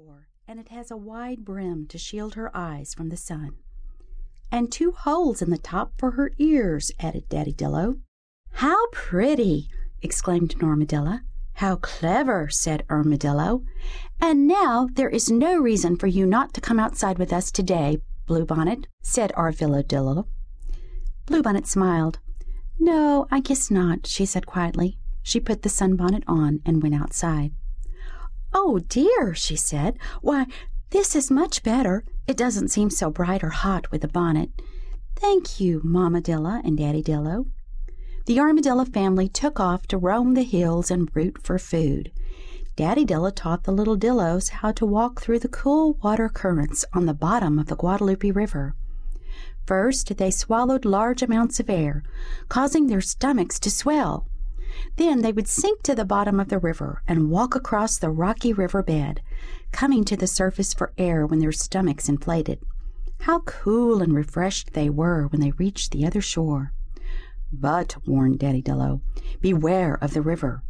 before, and it has a wide brim to shield her eyes from the sun. And two holes in the top for her ears, added Daddy Dillo. How pretty! exclaimed Normadilla. How clever, said Ermadilla. And now there is no reason for you not to come outside with us today, Bluebonnet, said Arvilladillo. Bluebonnet smiled. No, I guess not, she said quietly. She put the sunbonnet on and went outside. Oh dear, she said. Why, this is much better. It doesn't seem so bright or hot with the bonnet. Thank you, Mamma Dilla and Daddy Dillo. The Armadillo family took off to roam the hills and root for food. Daddy Dilla taught the little Dillos how to walk through the cool water currents on the bottom of the Guadalupe River. First, they swallowed large amounts of air, causing their stomachs to swell. Then they would sink to the bottom of the river and walk across the rocky river bed, coming to the surface for air when their stomachs inflated. How cool and refreshed they were when they reached the other shore. But, warned Daddy Dillo, beware of the river.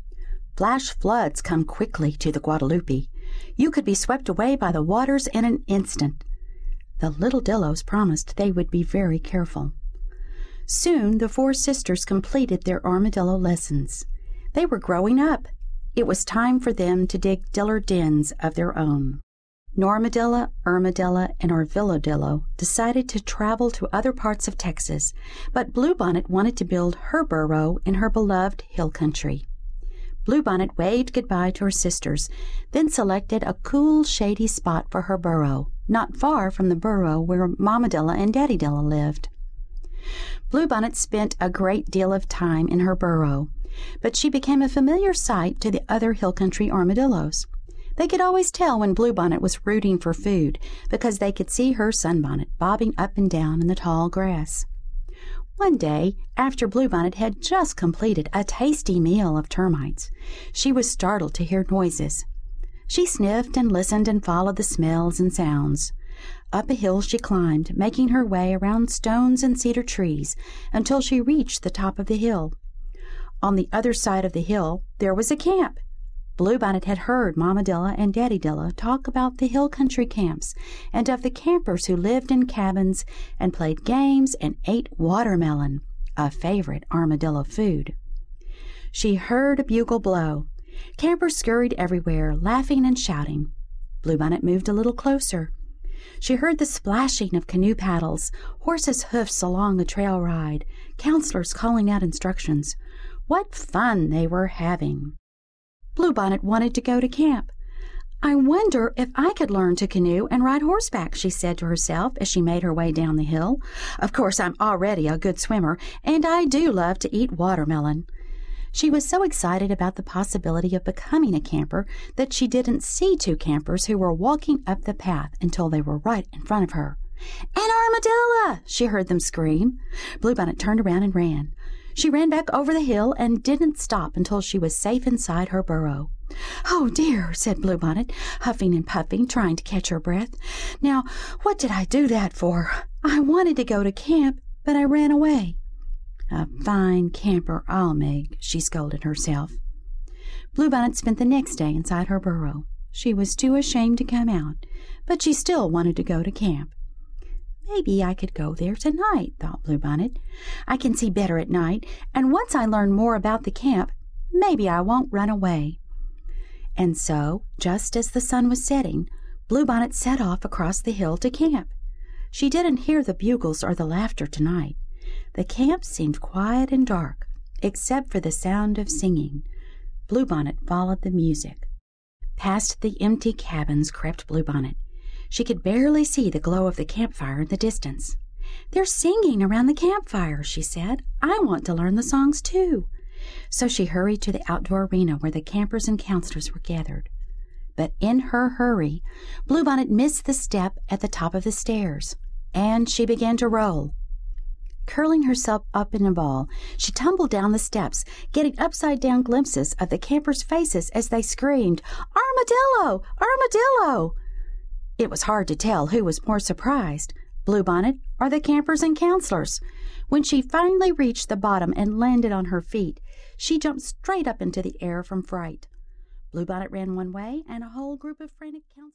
Flash floods come quickly to the Guadalupe. You could be swept away by the waters in an instant. The little Dillos promised they would be very careful. Soon the four sisters completed their armadillo lessons. They were growing up. It was time for them to dig diller dens of their own. Normadilla, Ermadilla, and Arvilladillo decided to travel to other parts of Texas, but Bluebonnet wanted to build her burrow in her beloved hill country. Bluebonnet waved goodbye to her sisters, then selected a cool, shady spot for her burrow, not far from the burrow where Mammadilla and Daddydilla lived. Bluebonnet spent a great deal of time in her burrow, but she became a familiar sight to the other hill country armadillos. They could always tell when Bluebonnet was rooting for food because they could see her sunbonnet bobbing up and down in the tall grass. One day, after Bluebonnet had just completed a tasty meal of termites, she was startled to hear noises. She sniffed and listened and followed the smells and sounds. Up a hill she climbed, making her way around stones and cedar trees until she reached the top of the hill. On the other side of the hill there was a camp. Bluebonnet had heard Mamma Dilla and Daddy Dilla talk about the hill country camps and of the campers who lived in cabins and played games and ate watermelon, a favorite armadillo food. She heard a bugle blow. Campers scurried everywhere, laughing and shouting. Bluebonnet moved a little closer. She heard the splashing of canoe paddles, horses' hoofs along a trail ride, counselors calling out instructions. What fun they were having! Bluebonnet wanted to go to camp. I wonder if I could learn to canoe and ride horseback, she said to herself as she made her way down the hill. Of course, I'm already a good swimmer, and I do love to eat watermelon. She was so excited about the possibility of becoming a camper that she didn't see two campers who were walking up the path until they were right in front of her. An armadillo! she heard them scream. Bluebonnet turned around and ran. She ran back over the hill and didn't stop until she was safe inside her burrow. Oh dear, said Bluebonnet, huffing and puffing, trying to catch her breath. Now, what did I do that for? I wanted to go to camp, but I ran away. A fine camper I'll make, she scolded herself. Bluebonnet spent the next day inside her burrow. She was too ashamed to come out, but she still wanted to go to camp. Maybe I could go there tonight, thought Bluebonnet. I can see better at night, and once I learn more about the camp, maybe I won't run away. And so, just as the sun was setting, Bluebonnet set off across the hill to camp. She didn't hear the bugles or the laughter tonight. The camp seemed quiet and dark, except for the sound of singing. Bluebonnet followed the music. Past the empty cabins crept Bluebonnet. She could barely see the glow of the campfire in the distance. They're singing around the campfire, she said. I want to learn the songs too. So she hurried to the outdoor arena where the campers and counselors were gathered. But in her hurry, Bluebonnet missed the step at the top of the stairs, and she began to roll. Curling herself up in a ball, she tumbled down the steps, getting upside down glimpses of the campers' faces as they screamed, Armadillo! Armadillo! It was hard to tell who was more surprised, Bluebonnet or the campers and counselors. When she finally reached the bottom and landed on her feet, she jumped straight up into the air from fright. Bluebonnet ran one way, and a whole group of frantic counselors